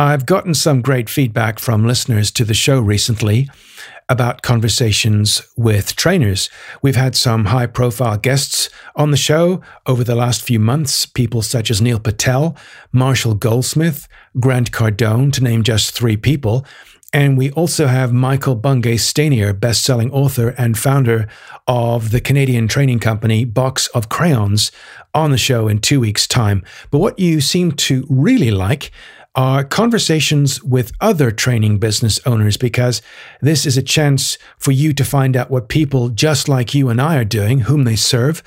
I've gotten some great feedback from listeners to the show recently about conversations with trainers. We've had some high profile guests on the show over the last few months, people such as Neil Patel, Marshall Goldsmith, Grant Cardone, to name just three people. And we also have Michael Bungay Stanier, best-selling author and founder of the Canadian training company Box of Crayons, on the show in two weeks' time. But what you seem to really like are conversations with other training business owners because this is a chance for you to find out what people just like you and I are doing, whom they serve,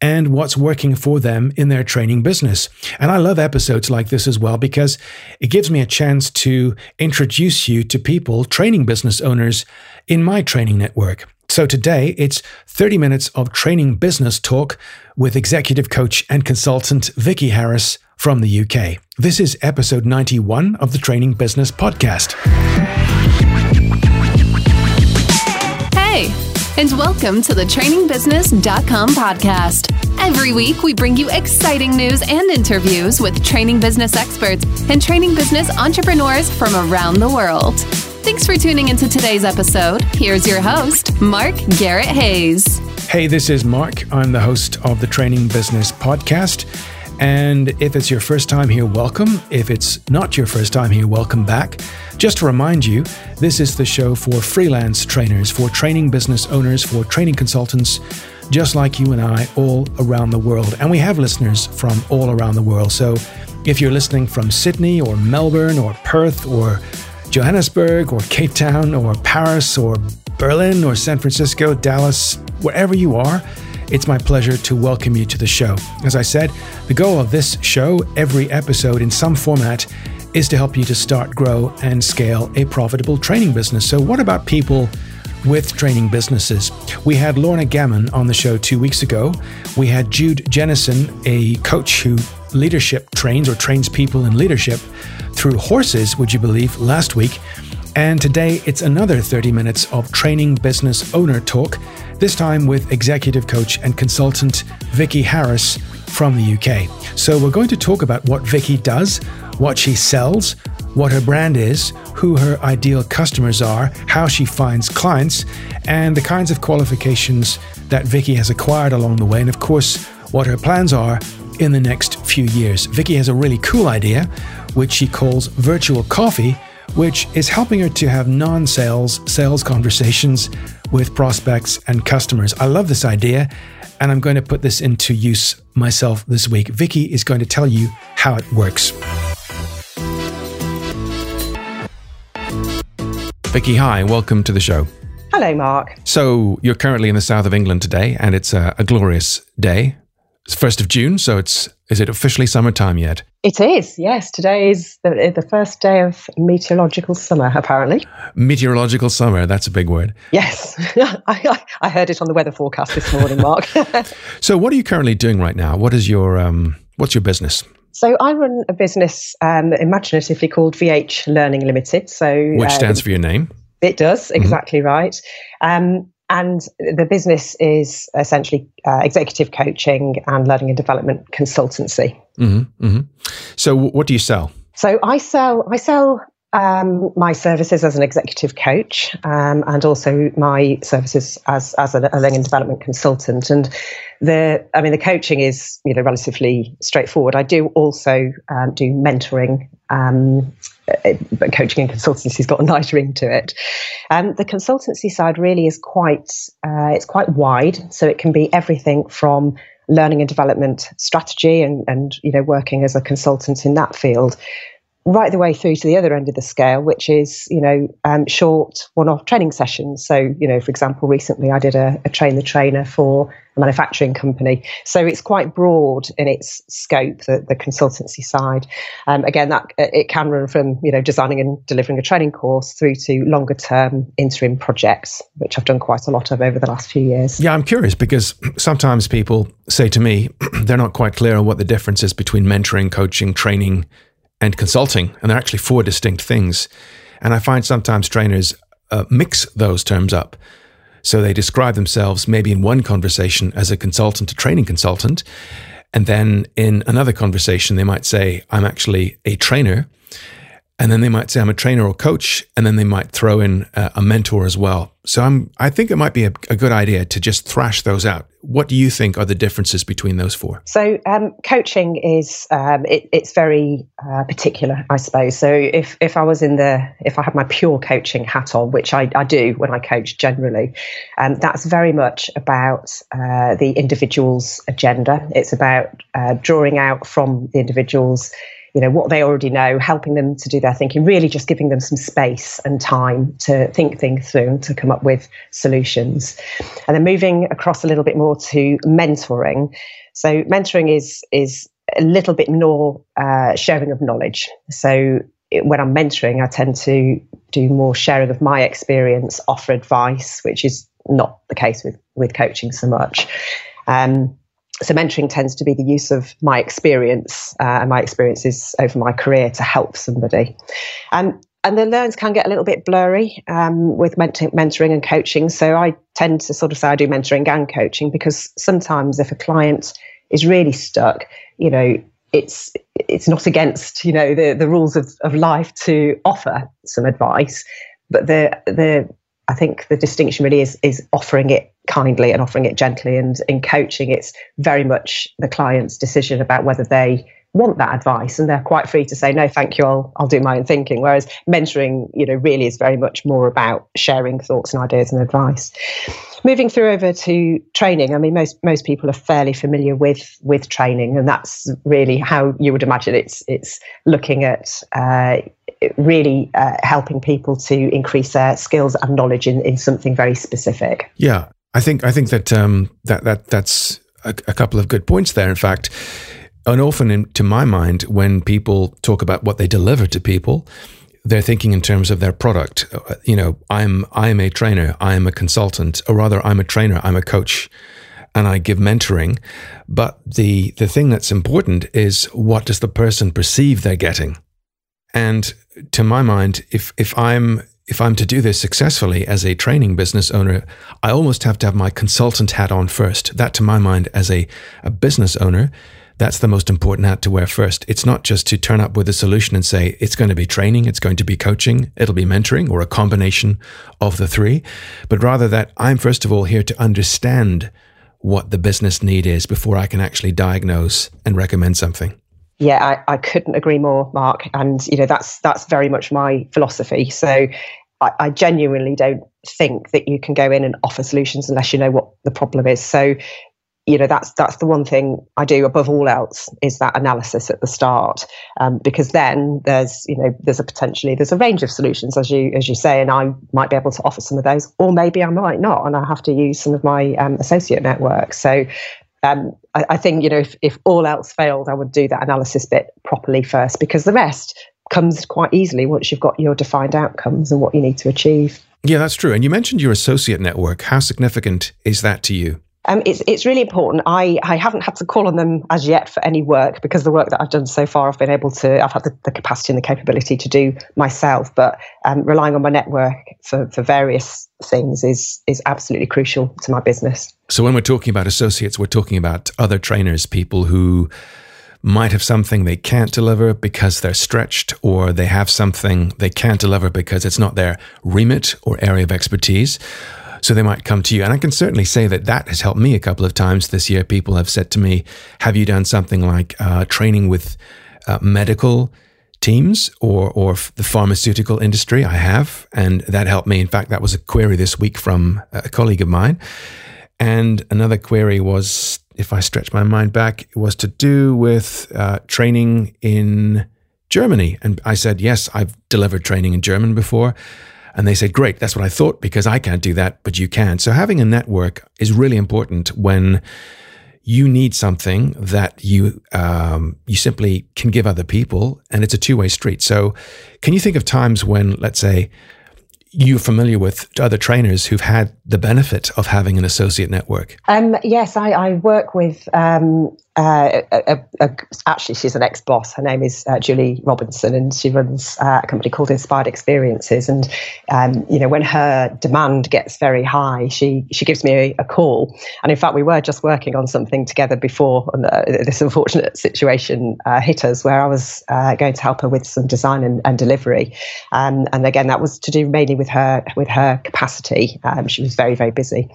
and what's working for them in their training business. And I love episodes like this as well because it gives me a chance to introduce you to people, training business owners in my training network. So today it's 30 minutes of training business talk with executive coach and consultant Vicky Harris from the UK. This is episode 91 of the Training Business Podcast. Hey, and welcome to the trainingbusiness.com podcast. Every week, we bring you exciting news and interviews with training business experts and training business entrepreneurs from around the world. Thanks for tuning into today's episode. Here's your host, Mark Garrett Hayes. Hey, this is Mark. I'm the host of the Training Business Podcast. And if it's your first time here, welcome. If it's not your first time here, welcome back. Just to remind you, this is the show for freelance trainers, for training business owners, for training consultants, just like you and I, all around the world. And we have listeners from all around the world. So if you're listening from Sydney or Melbourne or Perth or Johannesburg or Cape Town or Paris or Berlin or San Francisco, Dallas, wherever you are, it's my pleasure to welcome you to the show. As I said, the goal of this show, every episode in some format, is to help you to start, grow, and scale a profitable training business. So, what about people? with training businesses. We had Lorna Gammon on the show two weeks ago. We had Jude Jennison, a coach who leadership trains or trains people in leadership through horses, would you believe, last week. And today it's another 30 minutes of training business owner talk this time with executive coach and consultant Vicky Harris from the UK. So, we're going to talk about what Vicky does, what she sells, what her brand is, who her ideal customers are, how she finds clients, and the kinds of qualifications that Vicky has acquired along the way, and of course, what her plans are in the next few years. Vicky has a really cool idea, which she calls virtual coffee, which is helping her to have non sales sales conversations with prospects and customers. I love this idea, and I'm going to put this into use myself this week. Vicky is going to tell you how it works. Vicky, hi, welcome to the show. Hello, Mark. So, you're currently in the south of England today, and it's a, a glorious day. It's 1st of June, so it's is it officially summertime yet? It is, yes. Today is the, the first day of meteorological summer, apparently. Meteorological summer, that's a big word. Yes. I, I, heard it on the weather forecast this morning, Mark. so, what are you currently doing right now? What is your, um, what's your business? So, I run a business um, imaginatively called VH Learning Limited. So, Which stands um, for your name? It does, mm-hmm. exactly mm-hmm. right. Um, and the business is essentially uh, executive coaching and learning and development consultancy. Mm-hmm, mm-hmm. So, what do you sell? So, I sell I sell um, my services as an executive coach um, and also my services as as a, a learning and development consultant. And the I mean, the coaching is you know relatively straightforward. I do also um, do mentoring um, but coaching and consultancy's got a nice ring to it. Um, the consultancy side really is quite uh, it's quite wide, so it can be everything from learning and development strategy and and you know working as a consultant in that field right the way through to the other end of the scale, which is, you know, um, short one-off training sessions. So, you know, for example, recently I did a, a, train the trainer for a manufacturing company. So it's quite broad in its scope, the, the consultancy side. Um, again, that it can run from, you know, designing and delivering a training course through to longer-term interim projects, which I've done quite a lot of over the last few years. Yeah, I'm curious because sometimes people say to me they're not quite clear on what the difference is between mentoring, coaching, training, and consulting, and they're actually four distinct things. And I find sometimes trainers uh, mix those terms up. So they describe themselves maybe in one conversation as a consultant, a training consultant. And then in another conversation, they might say, I'm actually a trainer. And then they might say I'm a trainer or coach, and then they might throw in a, a mentor as well. So I'm, I think it might be a, a, good idea to just thrash those out. What do you think are the differences between those four? So um, coaching is um, it, it's very uh, particular, I suppose. So if if I was in the if I had my pure coaching hat on, which I, I do when I coach generally, um, that's very much about uh, the individual's agenda. It's about uh, drawing out from the individual's you know what they already know helping them to do their thinking really just giving them some space and time to think things through and to come up with solutions. And then moving across a little bit more to mentoring. So mentoring is is a little bit more uh, sharing of knowledge. So when i'm mentoring i tend to do more sharing of my experience offer advice which is not the case with with coaching so much. Um, so mentoring tends to be the use of my experience uh, and my experiences over my career to help somebody. Um, and the learns can get a little bit blurry um, with mentoring and coaching. So i tend to sort of say i do mentoring and coaching because sometimes if a client is really stuck you know it's it's not against you know the, the rules of, of life to offer some advice. But the the I think the distinction really is is offering it kindly and offering it gently. And in coaching, it's very much the client's decision about whether they want that advice and they're quite free to say no thank you I'll, I'll do my own thinking. Whereas mentoring you know really is very much more about sharing thoughts and ideas and advice. Moving through over to training i mean most most people are fairly familiar with with training and that's really how you would imagine it's it's looking at uh, really uh, helping people to increase their skills and knowledge in, in something very specific. Yeah I think I think that um, that that that's a, a, couple of good points there. In fact, and often, in, to my mind, when people talk about what they deliver to people, they're thinking in terms of their product. Uh, you know, I'm I'm a trainer, I'm a consultant, or rather, I'm a trainer, I'm a coach, and I give mentoring. But the the thing that's important is what does the person perceive they're getting, and to my mind, if if I'm if I'm to do this successfully as a training business owner, I almost have to have my consultant hat on first. That, to my mind, as a, a business owner, that's the most important hat to wear first. It's not just to turn up with a solution and say, it's going to be training, it's going to be coaching, it'll be mentoring, or a combination of the three, but rather that I'm first of all here to understand what the business need is before I can actually diagnose and recommend something. Yeah, I, I couldn't agree more, Mark. And you know that's that's very much my philosophy. So I, I genuinely don't think that you can go in and offer solutions unless you know what the problem is. So you know that's that's the one thing I do above all else is that analysis at the start um, because then there's you know there's a potentially there's a range of solutions as you as you say and I might be able to offer some of those or maybe I might not and I have to use some of my um, associate network so um, I, I, think you know if, if all else failed, I would do that analysis bit properly first because the rest comes quite easily once you've got your defined outcomes and what you need to achieve. Yeah, that's true. And you mentioned your associate network. How significant is that to you? Um, it's it's really important. I, I haven't had to call on them as yet for any work because the work that I've done so far, I've been able to, I've had the, the capacity and the capability to do myself. But um, relying on my network for, for various things is is absolutely crucial to my business. So when we're talking about associates, we're talking about other trainers, people who might have something they can't deliver because they're stretched, or they have something they can't deliver because it's not their remit or area of expertise. So they might come to you. And I can certainly say that that has helped me a couple of times this year. People have said to me, Have you done something like uh, training with uh, medical teams or, or the pharmaceutical industry? I have. And that helped me. In fact, that was a query this week from a colleague of mine. And another query was, if I stretch my mind back, it was to do with uh, training in Germany. And I said, yes, I've delivered training in German before. And they said, great, that's what I thought because I can't do that, but you can. So having a network is really important when you need something that you um, you simply can give other people, and it's a two way street. So, can you think of times when, let's say, you're familiar with other trainers who've had the benefit of having an associate network? Um, yes, I, I, work with um, uh, a, a, actually, she's an ex boss. Her name is uh, Julie Robinson, and she runs uh, a company called Inspired Experiences. And um, you know, when her demand gets very high, she she gives me a, a, call. And in fact, we were just working on something together before uh, this unfortunate situation uh, hit us, where I was uh, going to help her with some design and, and delivery. Um, and again, that was to do mainly with her with her capacity. Um, she was very very busy.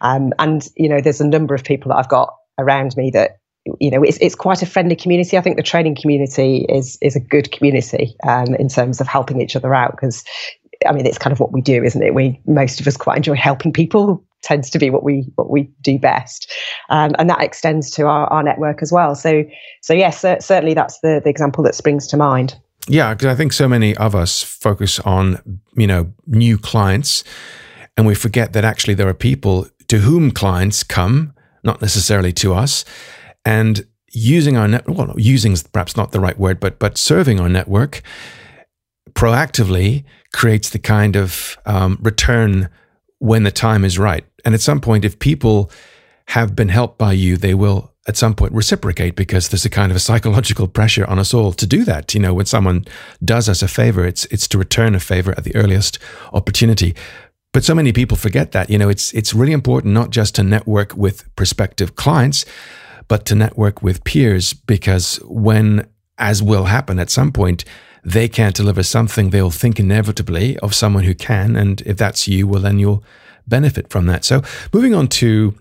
Um, and you know, there's a number of people that I've got around me that you know, it's, it's quite a friendly community. I think the training community is is a good community um, in terms of helping each other out because, I mean, it's kind of what we do, isn't it? We most of us quite enjoy helping people. Tends to be what we what we do best, um, and that extends to our, our network as well. So, so yes, certainly that's the the example that springs to mind. Yeah, because I think so many of us focus on you know new clients, and we forget that actually there are people to whom clients come, not necessarily to us. And using our network, well, using is perhaps not the right word but but serving our network proactively creates the kind of um, return when the time is right. And at some point if people have been helped by you they will at some point reciprocate because there's a kind of a psychological pressure on us all to do that. You know when someone does us a favor it's it's to return a favor at the earliest opportunity but so many people forget that you know it's it's really important not just to network with prospective clients but to network with peers because when, as will happen at some point, they can't deliver something, they'll think inevitably of someone who can. And if that's you, well, then you'll benefit from that. So moving on to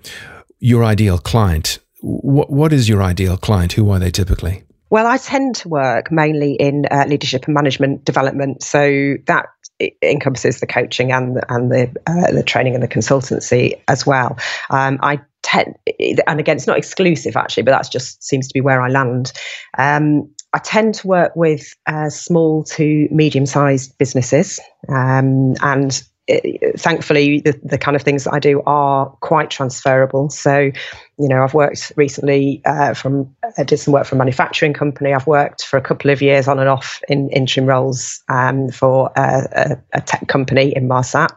your ideal client. What, what is your ideal client? Who are they typically? Well, I tend to work mainly in uh, leadership and management development. So that encompasses the coaching and the, and the uh, the training and the consultancy as well. Um, I tend, and again, it's not exclusive actually, but that's just seems to be where I land. Um, I tend to work with uh, small to medium sized businesses, um, and thankfully, the, the kind of things that I do are quite transferable. So, you know, I've worked recently uh, from, I did some work for a manufacturing company. I've worked for a couple of years on and off in interim roles um, for a, a, a, tech company in Marsat.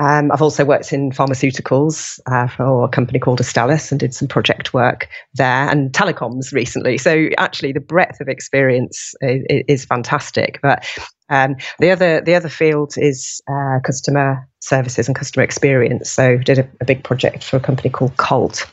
Um, I've also worked in pharmaceuticals uh, for a company called Astellas and did some project work there and telecoms recently. So actually, the breadth of experience is, is fantastic. But um, the other the other field is uh, customer services and customer experience. So did a, a big project for a company called Colt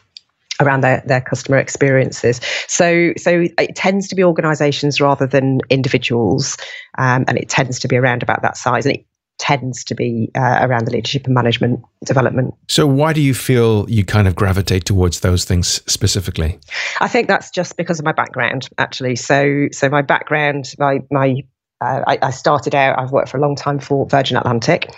around their, their customer experiences. So, so it tends to be organisations rather than individuals, um, and it tends to be around about that size. And it tends to be uh, around the leadership and management development. So, why do you feel you kind of gravitate towards those things specifically? I think that's just because of my background, actually. So, so my background, my my uh, I, I, started out. I've worked for a long time for Virgin Atlantic,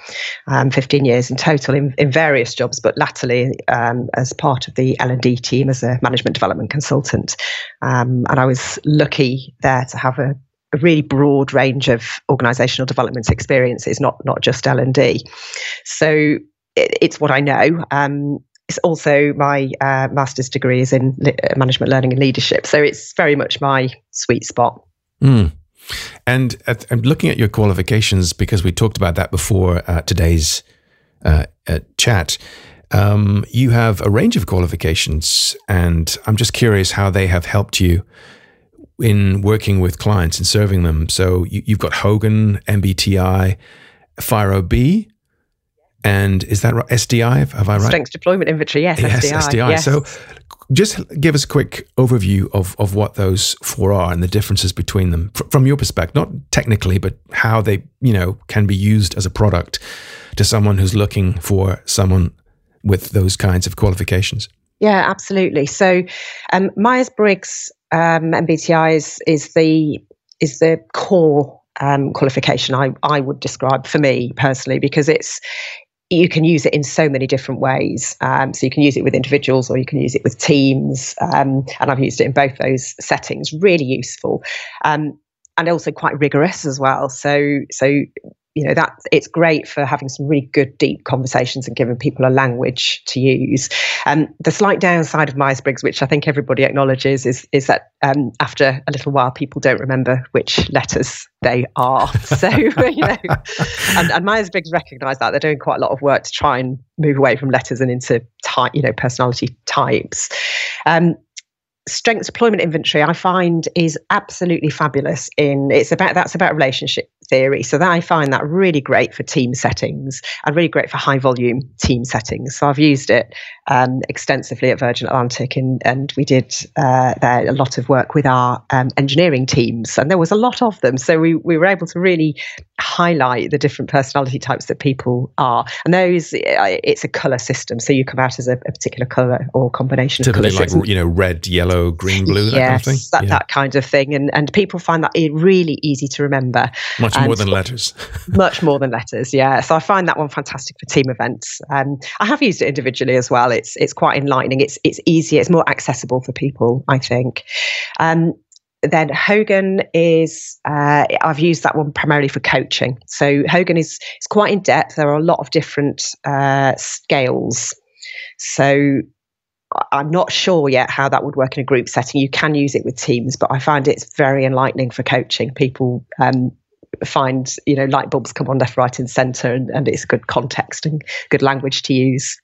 um, 15 years in total in, in various jobs, but latterly um, as part of the L and D team as a management development consultant. Um, and I was lucky there to have a a really broad range of organizational development experiences, not not just L and D. So it, it's what I know. Um, it's also my uh, master's degree is in uh, management learning and leadership, so it's very much my sweet spot. Mm. And at, I'm looking at your qualifications because we talked about that before uh, today's uh, uh, chat. Um, you have a range of qualifications, and I'm just curious how they have helped you in working with clients and serving them. So you, have got Hogan, MBTI, FIRO-B, and is that right? SDI? Have I right? Strengths Deployment Inventory, yes, yes SDI. SDI. Yes. So just give us a quick overview of, of what those four are and the differences between them from your perspective, not technically, but how they, you know, can be used as a product to someone who's looking for someone with those kinds of qualifications. Yeah, absolutely. So, um, Myers Briggs um, MBTI is is the is the core um, qualification I I would describe for me personally because it's you can use it in so many different ways. Um, so you can use it with individuals or you can use it with teams. Um, and I've used it in both those settings. Really useful. Um, and also quite rigorous as well. So, so you know that it's great for having some really good deep conversations and giving people a language to use. Um, the slight downside of myers-briggs which i think everybody acknowledges is is that um, after a little while people don't remember which letters they are. So you know and, and myers-briggs recognize that. They're doing quite a lot of work to try and move away from letters and into type you know personality types. Um, strengths deployment inventory i find is absolutely fabulous in it's about that's about relationship theory. So that I find that really great for team settings and really great for high volume team settings. So I've used it um, extensively at Virgin Atlantic, and, and we did uh, there a lot of work with our um, engineering teams, and there was a lot of them. So we, we were able to really highlight the different personality types that people are. And those, it's a color system, so you come out as a, a particular color or combination Typically like you know red, yellow, green, blue, that yes, kind of thing. That, yeah. that kind of thing, and and people find that really easy to remember. Much more than letters. much more than letters, yeah. So I find that one fantastic for team events. Um, I have used it individually as well. It's it's quite enlightening. It's it's easier. It's more accessible for people. I think. Um, then Hogan is uh, I've used that one primarily for coaching. So Hogan is is quite in depth. There are a lot of different uh, scales. So I'm not sure yet how that would work in a group setting. You can use it with teams, but I find it's very enlightening for coaching. People um, find you know light bulbs come on left, right, and centre, and, and it's good context and good language to use.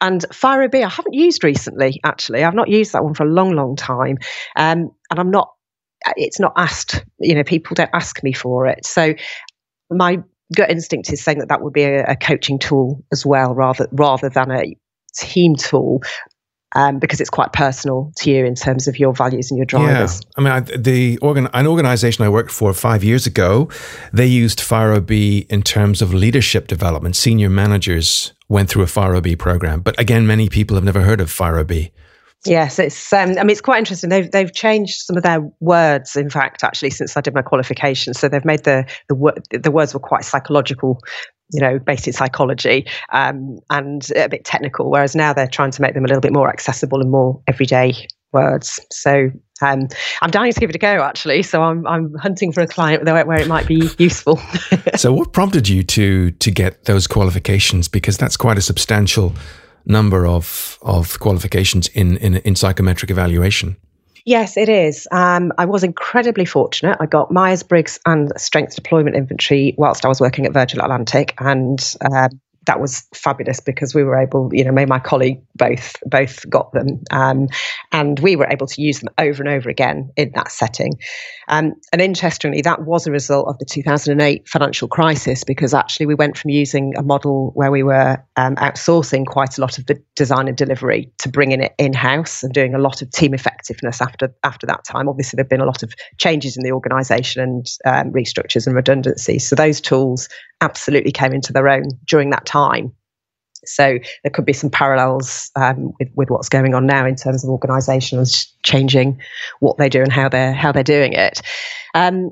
And FIRO I haven't used recently. Actually, I've not used that one for a long, long time, um, and I'm not. It's not asked. You know, people don't ask me for it. So my gut instinct is saying that that would be a, a coaching tool as well, rather rather than a team tool um, because it's quite personal to you in terms of your values and your drivers. Yeah. I mean, I, the organ, an organization I worked for five years ago, they used FIRO-B in terms of leadership development. Senior managers went through a FIRO-B program, but again, many people have never heard of FIRO-B. Yes, it's. Um, I mean, it's quite interesting. They've they've changed some of their words. In fact, actually, since I did my qualification, so they've made the the the words were quite psychological you know, based in psychology um, and a bit technical, whereas now they're trying to make them a little bit more accessible and more everyday words. So um, I'm dying to give it a go, actually. So I'm I'm hunting for a client where, where it might be useful. so what prompted you to to get those qualifications? Because that's quite a substantial number of of qualifications in in, in psychometric evaluation. Yes, it is. Um, I was incredibly fortunate. I got Myers Briggs and Strength Deployment Inventory whilst I was working at Virgin Atlantic, and um, that was fabulous because we were able, you know, me and my colleague both both got them, um, and we were able to use them over and over again in that setting. Um, and interestingly, that was a result of the 2008 financial crisis because actually we went from using a model where we were um, outsourcing quite a lot of the design and delivery to bringing it in house and doing a lot of team effectiveness after after that time. Obviously, there've been a lot of changes in the organisation and um, restructures and redundancies. So those tools absolutely came into their own during that time. So there could be some parallels um, with, with what's going on now in terms of organisations changing what they do and how they're how they're doing it. Um,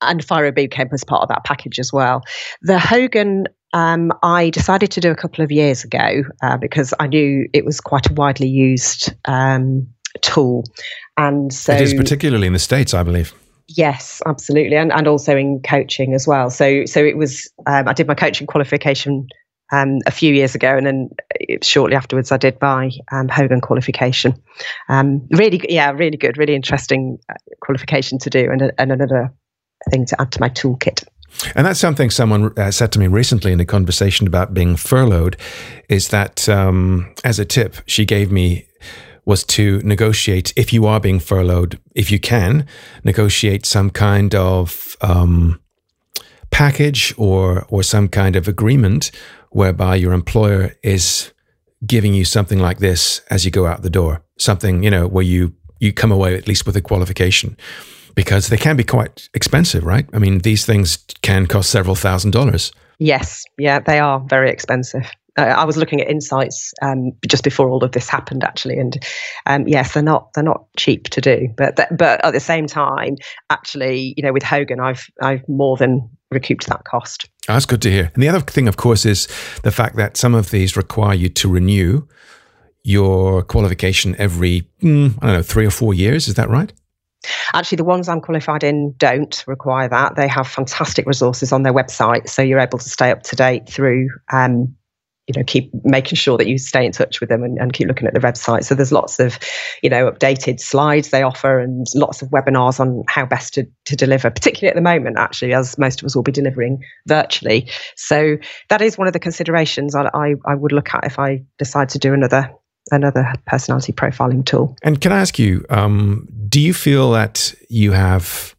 and FIRO-B came as part of that package as well. The Hogan um, I decided to do a couple of years ago uh, because I knew it was quite a widely used um, tool, and so it is particularly in the states, I believe. Yes, absolutely, and and also in coaching as well. So so it was. Um, I did my coaching qualification um, a few years ago, and then shortly afterwards, I did my um, Hogan qualification. Um, really, yeah, really good, really interesting uh, qualification to do, and, and another thing to add to my toolkit. And that's something someone uh, said to me recently in a conversation about being furloughed. Is that um, as a tip she gave me was to negotiate if you are being furloughed, if you can negotiate some kind of um, package or or some kind of agreement whereby your employer is giving you something like this as you go out the door, something you know where you you come away at least with a qualification because they can be quite expensive, right? I mean, these things can cost several thousand dollars. Yes, yeah, they are very expensive uh, I was looking at insights um, just before all of this happened, actually, and um, yes, they're not they're not cheap to do, but th- but at the same time, actually, you know, with Hogan, I've I've more than recouped that cost. Oh, that's good to hear. And the other thing, of course, is the fact that some of these require you to renew your qualification every mm, I don't know three or four years. Is that right? Actually, the ones I'm qualified in don't require that. They have fantastic resources on their website, so you're able to stay up to date through um, you know keep making sure that you stay in touch with them and, and, keep looking at the website. So there's lots of you know updated slides they offer and lots of webinars on how best to, to deliver particularly at the moment actually as most of us will be delivering virtually. So that is one of the considerations I, I, I would look at if i decide to do another another personality profiling tool. And can i ask you um, do you feel that you have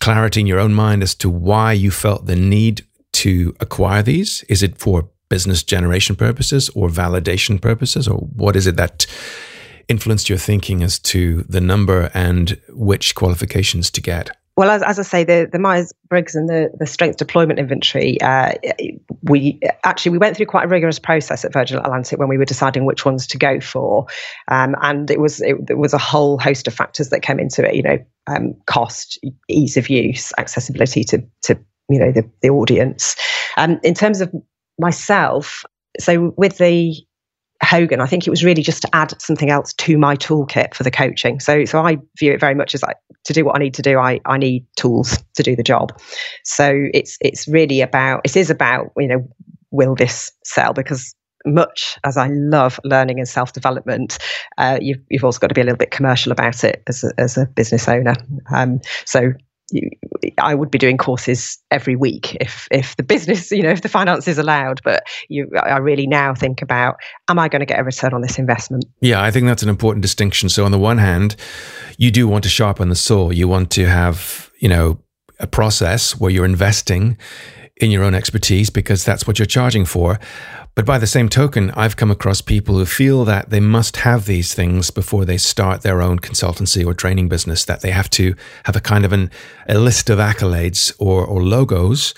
clarity in your own mind as to why you felt the need to acquire these? Is it for business generation purposes or validation purposes? Or what is it that influenced your thinking as to the number and which qualifications to get? Well, as, as I say, the, the Myers Briggs and the, the strength deployment inventory, uh, we actually we went through quite a rigorous process at Virgin Atlantic when we were deciding which ones to go for, um, and it was it, it, was a whole host of factors that came into it. You know, um, cost, ease of use, accessibility to to you know the the audience. Um, in terms of myself, so with the Hogan, I think it was really just to add something else to my toolkit for the coaching. So, so I view it very much as like to do what I need to do. I, I need tools to do the job. So it's it's really about it is about you know will this sell because much as I love learning and self development, uh, you've, you've also got to be a little bit commercial about it as a, as a business owner. Um, so I would be doing courses every week if if the business, you know, if the finances allowed. But you, I really now think about: Am I going to get a return on this investment? Yeah, I think that's an important distinction. So on the one hand, you do want to sharpen the saw. You want to have, you know, a process where you're investing in your own expertise because that's what you're charging for. But by the same token, I've come across people who feel that they must have these things before they start their own consultancy or training business, that they have to have a kind of an, a list of accolades or, or logos,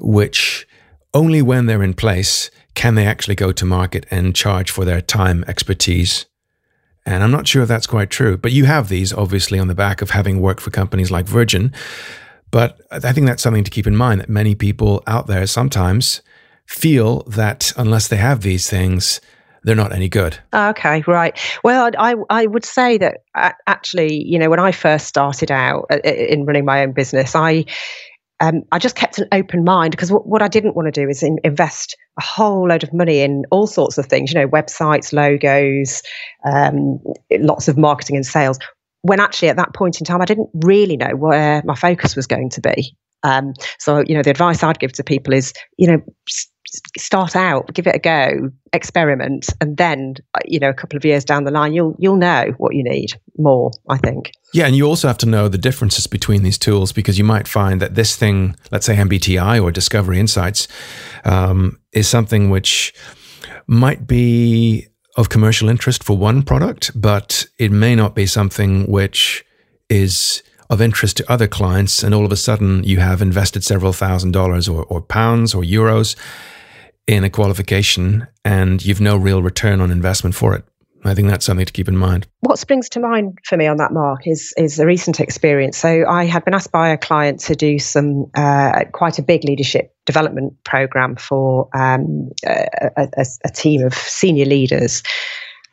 which only when they're in place can they actually go to market and charge for their time expertise. And I'm not sure if that's quite true, but you have these obviously on the back of having worked for companies like Virgin. But I think that's something to keep in mind that many people out there sometimes feel that unless they have these things, they're not any good. Okay, right. Well, I, I would say that actually, you know, when I first started out uh, in running my own business, I um, I just kept an open mind because what, what I didn't want to do is in, invest a whole load of money in all sorts of things, you know, websites, logos, um, lots of marketing and sales. When actually at that point in time, I didn't really know where my focus was going to be. Um, so, you know, the advice I'd give to people is, you know, start out, give it a go, experiment, and then uh, you know a couple of years down the line, you'll you'll know what you need more. I think. Yeah, and you also have to know the differences between these tools because you might find that this thing, let's say MBTI or Discovery Insights, um, is something which might be of commercial interest for one product, but it may not be something which is of interest to other clients, and all of a sudden you have invested several thousand dollars or, or pounds or euros in a qualification and you've no real return on investment for it. I think that's something to keep in mind. What springs to mind for me on that, Mark, is is a recent experience. So I had been asked by a client to do some uh, quite a big leadership development program for um, a, a, a, team of senior leaders,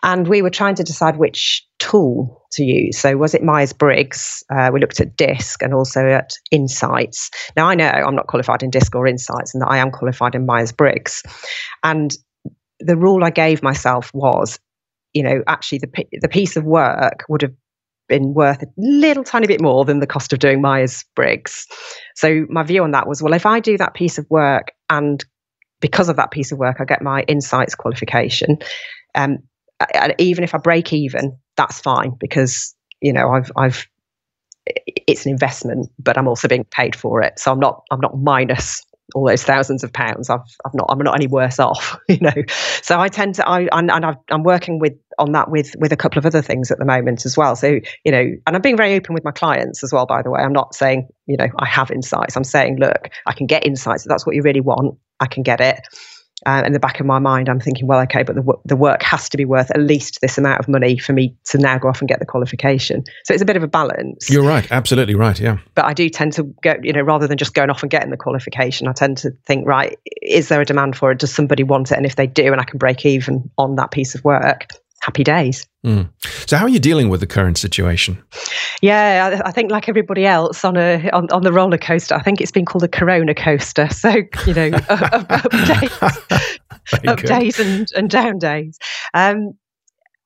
and we were trying to decide which tool to use. So, was it Myers Briggs? Uh, we looked at DISC and also at Insights. Now, I know I'm not qualified in DISC or Insights and that I am qualified in Myers Briggs. And the rule I gave myself was, you know, actually the, the piece of work would have been worth a little tiny bit more than the cost of doing Myers Briggs. So, my view on that was, well, if I do that piece of work and because of that piece of work, I get my insights qualification. Um, even if I break even, that's fine because you know I've I've it's an investment, but I'm also being paid for it, so I'm not I'm not minus all those thousands of pounds. I've I've not I'm not any worse off, you know. So I tend to I and, and i am working with on that with with a couple of other things at the moment as well. So you know, and I'm being very open with my clients as well. By the way, I'm not saying you know I have insights. I'm saying look, I can get insights. If that's what you really want, I can get it uh, in the back of my mind, I'm thinking, well, okay, but the, the work has to be worth at least this amount of money for me to now go off and get the qualification. So it's a bit of a balance. You're right, absolutely right, yeah. But I do tend to go, you know, rather than just going off and getting the qualification, I tend to think, right, is there a demand for it? Does somebody want it? And if they do, and I can break even on that piece of work, happy days. Mm. So, how are you dealing with the current situation? Yeah, I, I, think like everybody else on a on, on the roller coaster, I think it's been called a Corona coaster. So you know, up, up, days, up days and, and down days. Um,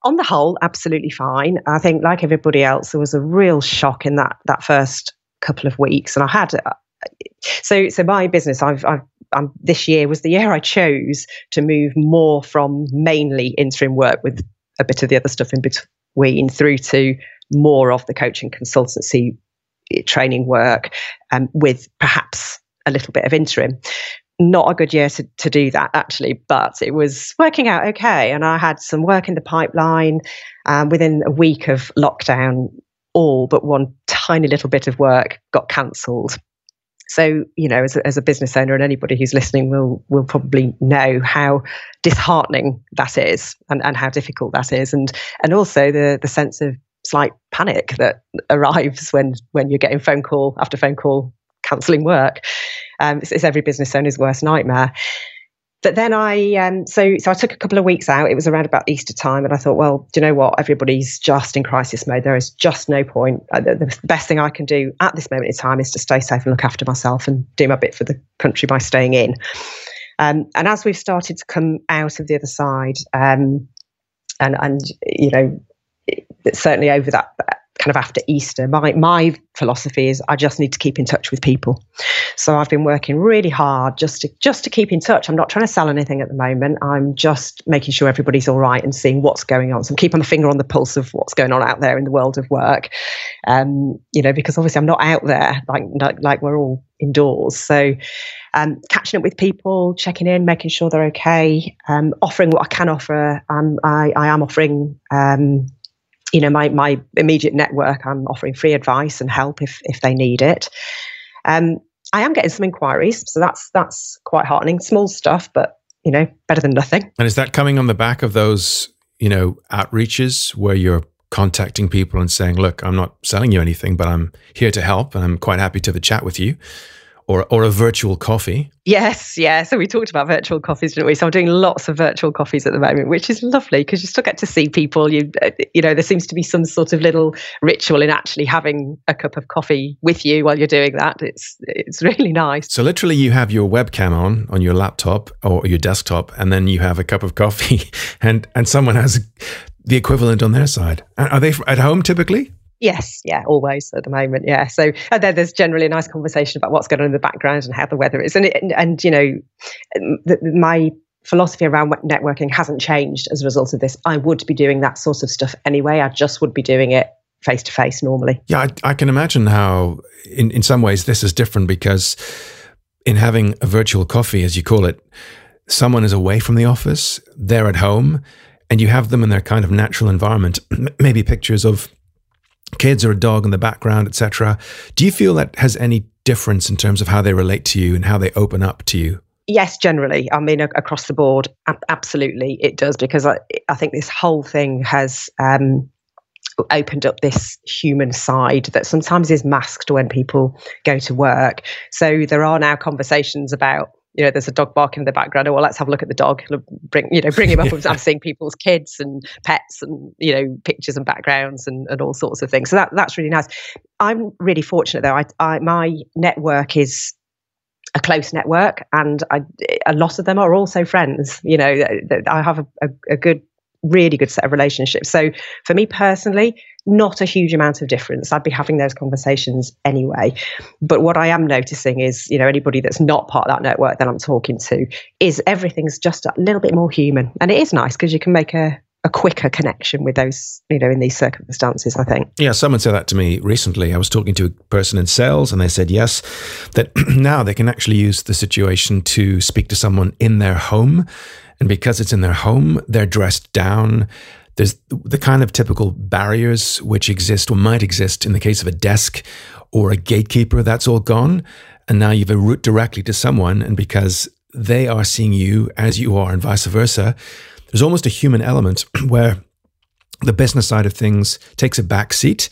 on the whole, absolutely fine. I think, like everybody else, there was a real shock in that that first couple of weeks, and I had. Uh, so, so my business, I've, I've um, this year was the year I chose to move more from mainly interim work with a bit of the other stuff in between through to more of the coaching consultancy eh, training work um, with perhaps a little bit of interim. Not a good year to, to do that, actually, but it was working out okay. And I had some work in the pipeline um, within a week of lockdown. All but one tiny little bit of work got cancelled so, you know, as a, as a business owner and anybody who's listening will will probably know how disheartening that is and, and how difficult that is. And and also the the sense of slight panic that arrives when when you're getting phone call after phone call cancelling work. Um, it's, it's every business owner's worst nightmare but then I um, so so I took a couple of weeks out. It was around about Easter time, and I thought, well, do you know what? Everybody's just in crisis mode. There is just no point. Uh, the, the, best thing I can do at this moment in time is to stay safe and look after myself and do my bit for the country by staying in. Um, and as we've started to come out of the other side, um, and and you know, certainly over that kind of after Easter, my my philosophy is I just need to keep in touch with people. So I've been working really hard just to just to keep in touch. I'm not trying to sell anything at the moment. I'm just making sure everybody's all right and seeing what's going on. So I'm keeping my finger on the pulse of what's going on out there in the world of work. Um, you know, because obviously I'm not out there like like, like we're all indoors. So um, catching up with people, checking in, making sure they're okay, um, offering what I can offer. Um, I, I am offering um, you know, my my immediate network, I'm offering free advice and help if if they need it. Um, I am getting some inquiries, so that's that's quite heartening. Small stuff, but you know, better than nothing. And is that coming on the back of those, you know, outreaches where you're contacting people and saying, "Look, I'm not selling you anything, but I'm here to help, and I'm quite happy to have a chat with you." Or or a virtual coffee. Yes, yeah. So we talked about virtual coffees, didn't we? So I'm doing lots of virtual coffees at the moment, which is lovely because you still get to see people. You you know, there seems to be some sort of little ritual in actually having a cup of coffee with you while you're doing that. It's it's really nice. So literally, you have your webcam on on your laptop or your desktop, and then you have a cup of coffee, and and someone has the equivalent on their side. Are they at home typically? Yes, yeah, always at the moment, yeah. So uh, and then there's generally a nice conversation about what's going on in the background and how the weather is, and it, and, and, you know, um, the, my philosophy around networking hasn't changed as a result of this. I would be doing that sort of stuff anyway. I just would be doing it face to face normally. Yeah, I, I can imagine how, in in some ways, this is different because in having a virtual coffee, as you call it, someone is away from the office, they're at home, and you have them in their kind of natural environment. Maybe pictures of kids or a dog in the background, etc. Do you feel that has any difference in terms of how they relate to you and how they open up to you? Yes, generally. I mean, across the board, absolutely it does because I, I think this whole thing has um, opened up this human side that sometimes is masked when people go to work. So there are now conversations about you know, there's a dog barking in the background. Oh, well, let's have a look at the dog. Bring, you know, bring him up. I'm seeing people's kids and pets, and you know, pictures and backgrounds and, and all sorts of things. So that that's really nice. I'm really fortunate though. I, I my network is a close network, and I, a lot of them are also friends. You know, I have a, a, a good really good set of relationships. So for me personally, not a huge amount of difference. I'd be having those conversations anyway. But what I am noticing is, you know, anybody that's not part of that network that I'm talking to is everything's just a little bit more human. And it is nice because you can make a, a quicker connection with those, you know, in these circumstances, I think. Yeah, someone said that to me recently. I was talking to a person in sales and they said, yes, that now they can actually use the situation to speak to someone in their home and because it's in their home, they're dressed down. There's the kind of typical barriers which exist or might exist in the case of a desk or a gatekeeper. That's all gone. And now you've a route directly to someone. And because they are seeing you as you are and vice versa, there's almost a human element where the business side of things takes a back seat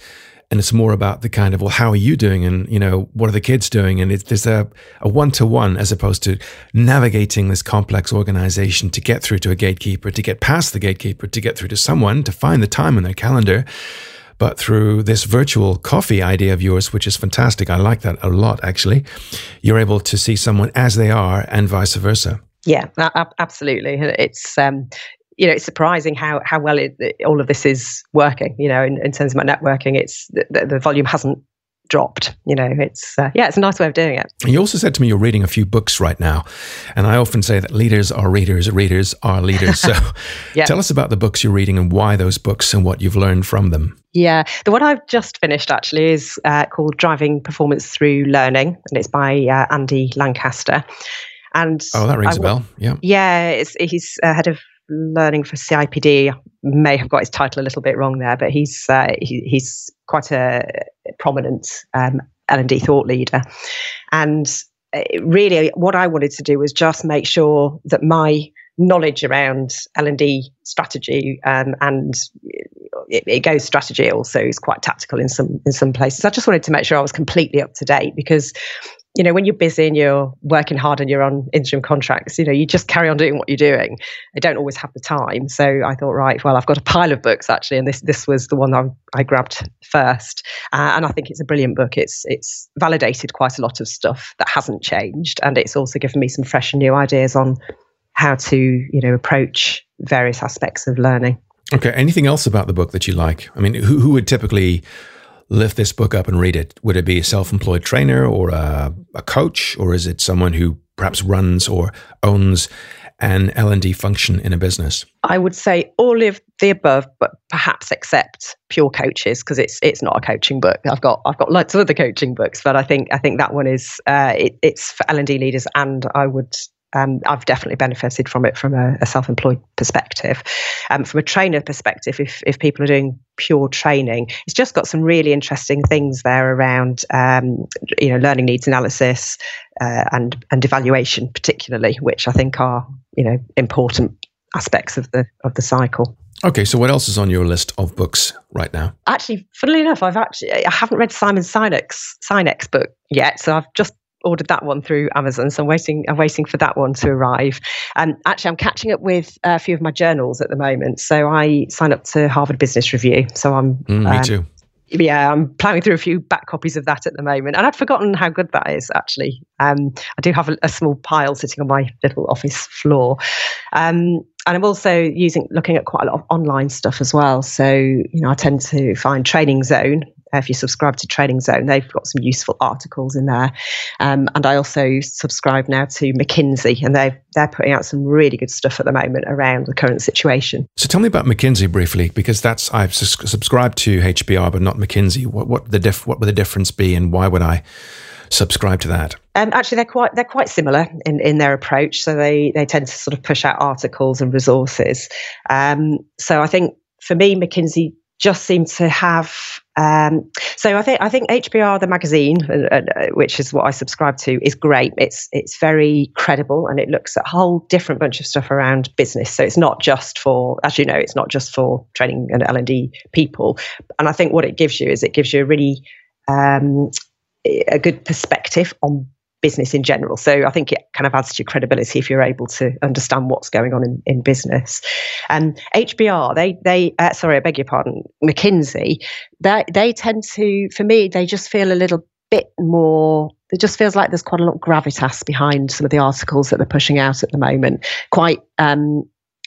and it's more about the kind of well how are you doing? And you know what are the kids doing? And it, there's a, a one-to-one as opposed to navigating this complex organization to get through to a gatekeeper to get past the gatekeeper to get through to someone to find the time in their calendar. But through this virtual coffee idea of yours which is fantastic i like that a lot actually you're able to see someone as they are and vice versa. Yeah, absolutely. It's um, you know, it's surprising how how well it, all of this is working. You know, in, in terms of my networking, it's the, the volume hasn't dropped. You know, it's uh, yeah, it's a nice way of doing it. You also said to me you're reading a few books right now, and I often say that leaders are readers, readers are leaders. So, yeah. tell us about the books you're reading and why those books and what you've learned from them. Yeah, the one I've just finished actually is uh, called Driving Performance Through Learning, and it's by uh, Andy Lancaster. And oh, that rings a bell. Yeah, yeah, he's uh, head of learning for CIPD. May have got his title a little bit wrong there, but he's uh, he, he's quite a prominent um, L and D thought leader, and uh, really, what I wanted to do was just make sure that my knowledge around L and D strategy um, and it, it, goes strategy also is quite tactical in some in some places. I just wanted to make sure I was completely up to date because you know, when you're busy and you're working hard and you're on interim contracts, you know, you just carry on doing what you're doing. I don't always have the time. So I thought, right, well, I've got a pile of books actually, and this this was the one I, I grabbed first. Uh, and I think it's a brilliant book. It's it's validated quite a lot of stuff that hasn't changed, and it's also given me some fresh and new ideas on how to, you know, approach various aspects of learning. Okay. Anything else about the book that you like? I mean, who who would typically lift this book up and read it? Would it be a self employed trainer or a, a, coach, or is it someone who perhaps runs or owns an L&D function in a business? I would say all of the above, but perhaps except pure coaches because it's it's not a coaching book. I've got I've got lots of other coaching books, but I think I think that one is uh, it, it's for L&D leaders, and I would um, I've definitely benefited from it from a, a self-employed perspective. Um, from a trainer perspective, if if people are doing pure training, it's just got some really interesting things there around um, you know learning needs analysis uh, and and evaluation, particularly, which I think are you know important aspects of the of the cycle. Okay, so what else is on your list of books right now? Actually, funnily enough, I've actually I haven't read Simon Sinek's Sinek's book yet, so I've just ordered that one through Amazon, so I'm waiting. I'm waiting for that one to arrive. And um, actually, I'm catching up with a few of my journals at the moment. So I signed up to Harvard Business Review. So I'm mm, me um, too. Yeah, I'm plowing through a few back copies of that at the moment, and I'd forgotten how good that is. Actually, um, I do have a, a, small pile sitting on my little office floor, um, and I'm also using looking at quite a lot of online stuff as well. So you know, I tend to find Training Zone, if you subscribe to Training Zone, they've got some useful articles in there. Um, and I also subscribe now to McKinsey, and they're they're putting out some really good stuff at the moment around the current situation. So tell me about McKinsey briefly, because that's I've subscribed to HBR, but not McKinsey. What what the diff, what would the difference be, and why would I? subscribe to that? Um, actually, they're quite they're quite similar in, in their approach. So they they tend to sort of push out articles and resources. Um, so I think for me, McKinsey just seem to have um, so I think I think HBR the magazine, uh, uh, which is what I subscribe to, is great. It's it's very credible and it looks at a whole different bunch of stuff around business. So it's not just for, as you know, it's not just for training and L and D people. And I think what it gives you is it gives you a really um, a good perspective on business in general. So I think it kind of adds to your credibility if you're able to understand what's going on in, in business. And um, HBR, they they uh, sorry, I beg your pardon, McKinsey, they they tend to, for me, they just feel a little bit more. It just feels like there's quite a lot of gravitas behind some of the articles that they're pushing out at the moment. Quite um,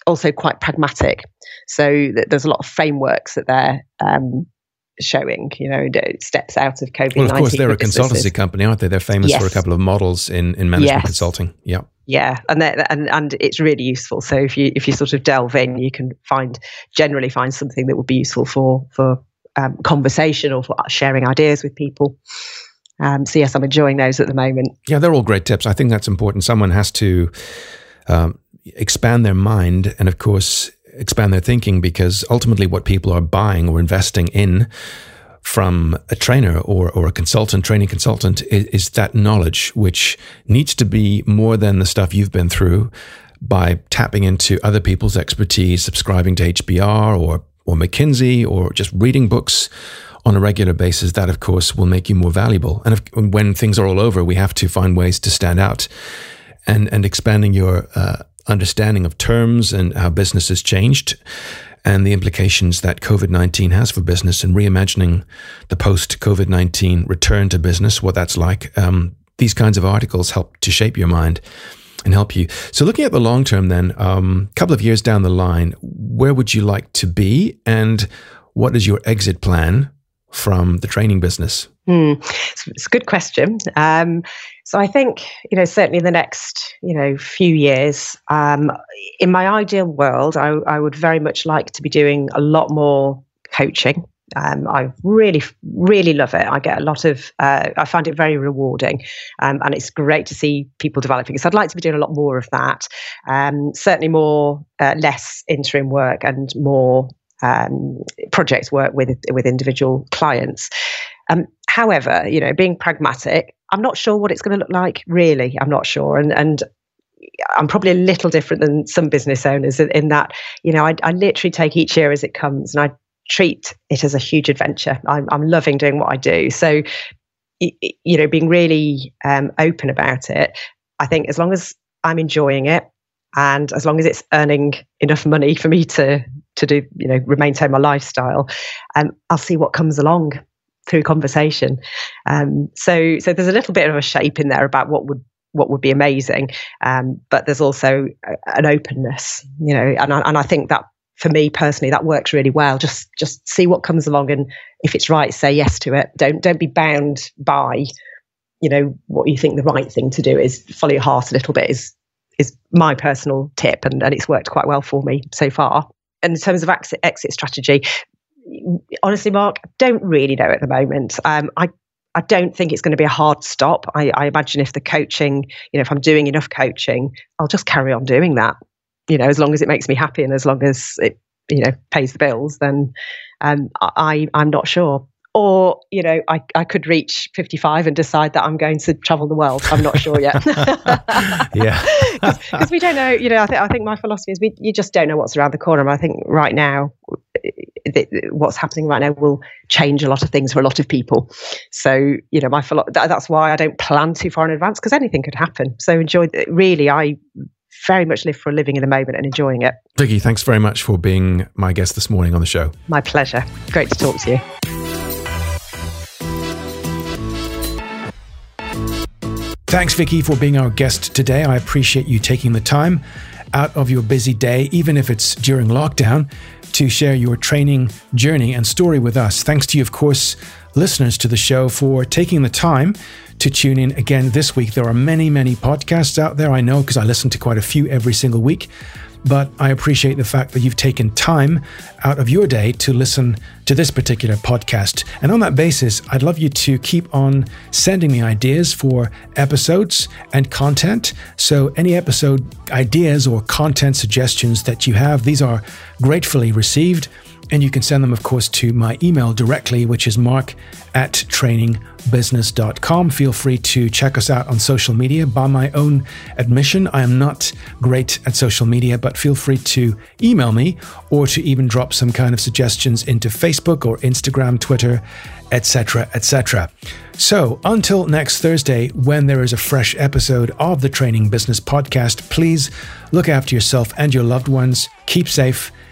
also quite pragmatic. So there's a lot of frameworks that they're um, showing, you know, steps out of COVID. Well, of course, they're a consultancy company, aren't they? They're famous yes. for a couple of models in, in management yes. consulting. Yeah. Yeah, and and and it's really useful. So if you if you sort of delve in, you can find generally find something that would be useful for for um, conversation or for sharing ideas with people. Um, so yes, I'm enjoying those at the moment. Yeah, they're all great tips. I think that's important. Someone has to um, expand their mind, and of course, expand their thinking because ultimately what people are buying or investing in from a trainer or, or a consultant, training consultant, is, is, that knowledge, which needs to be more than the stuff you've been through by tapping into other people's expertise, subscribing to HBR or, or McKinsey, or just reading books on a regular basis, that of course will make you more valuable. And if, when things are all over, we have to find ways to stand out and, and expanding your uh, understanding of terms and how business has changed and the implications that COVID 19 has for business and reimagining the post COVID 19 return to business, what that's like. Um, these kinds of articles help to shape your mind and help you. So, looking at the long term, then, a um, couple of years down the line, where would you like to be? And what is your exit plan from the training business? Mm, it's a good question. Um, so I think you know certainly in the next you know few years, um, in my ideal world, I, I, would very much like to be doing a lot more coaching. Um, I really, really love it. I get a lot of, uh, I find it very rewarding, um, and it's great to see people developing. So I'd like to be doing a lot more of that. Um, certainly more, uh, less interim work and more um, project work with with individual clients. Um, however, you know, being pragmatic, I'm not sure what it's going to look like. Really, I'm not sure, and and I'm probably a little different than some business owners in that, you know, I, I literally take each year as it comes, and I treat it as a huge adventure. I'm, I'm loving doing what I do. So, you know, being really um, open about it. I think as long as I'm enjoying it, and as long as it's earning enough money for me to to do, you know, maintain my lifestyle, um, I'll see what comes along through conversation. Um, so so there's a little bit of a shape in there about what would what would be amazing, um, but there's also an openness, you know, and I, and I think that for me personally that works really well. Just just see what comes along, and if it's right, say yes to it. Don't don't be bound by you know what you think the right thing to do is. Follow your heart a little bit is is my personal tip, and, and it's worked quite well for me so far. And in terms of exit, exit strategy, honestly, Mark, I don't really know at the moment. Um, I I don't think it's going to be a hard stop. I, I, imagine if the coaching, you know, if I'm doing enough coaching, I'll just carry on doing that. You know, as long as it makes me happy and as long as it, you know, pays the bills, then um, I I'm not sure or you know I, I could reach 55 and decide that i'm going to travel the world i'm not sure yet yeah because we don't know you know I, th- I think my philosophy is we you just don't know what's around the corner and i think right now th- what's happening right now will change a lot of things for a lot of people so you know my philo- that's why i don't plan too far in advance because anything could happen so enjoy really i very much live for a living in the moment and enjoying it. Vicky, thanks very much for being my guest this morning on the show. My pleasure. Great to talk to you. Thanks, Vicky, for being our guest today. I appreciate you taking the time out of your busy day, even if it's during lockdown, to share your training journey and story with us. Thanks to you, of course, listeners to the show, for taking the time to tune in again this week. There are many, many podcasts out there, I know, because I listen to quite a few every single week but I appreciate the fact that you've taken time out of your day to listen to this particular podcast. And on that basis, I'd love you to keep on sending me ideas for episodes and content. So, any episode ideas or content suggestions that you have, these are gratefully received. And you can send them, of course, to my email directly, which is mark at trainingbusiness.com. Feel free to check us out on social media. By my own admission, I am not great at social media, but feel free to email me or to even drop some kind of suggestions into Facebook or Instagram, Twitter, etc., etc. So, until next Thursday, when there is a fresh episode of the Training Business Podcast, please look after yourself and your loved ones. Keep safe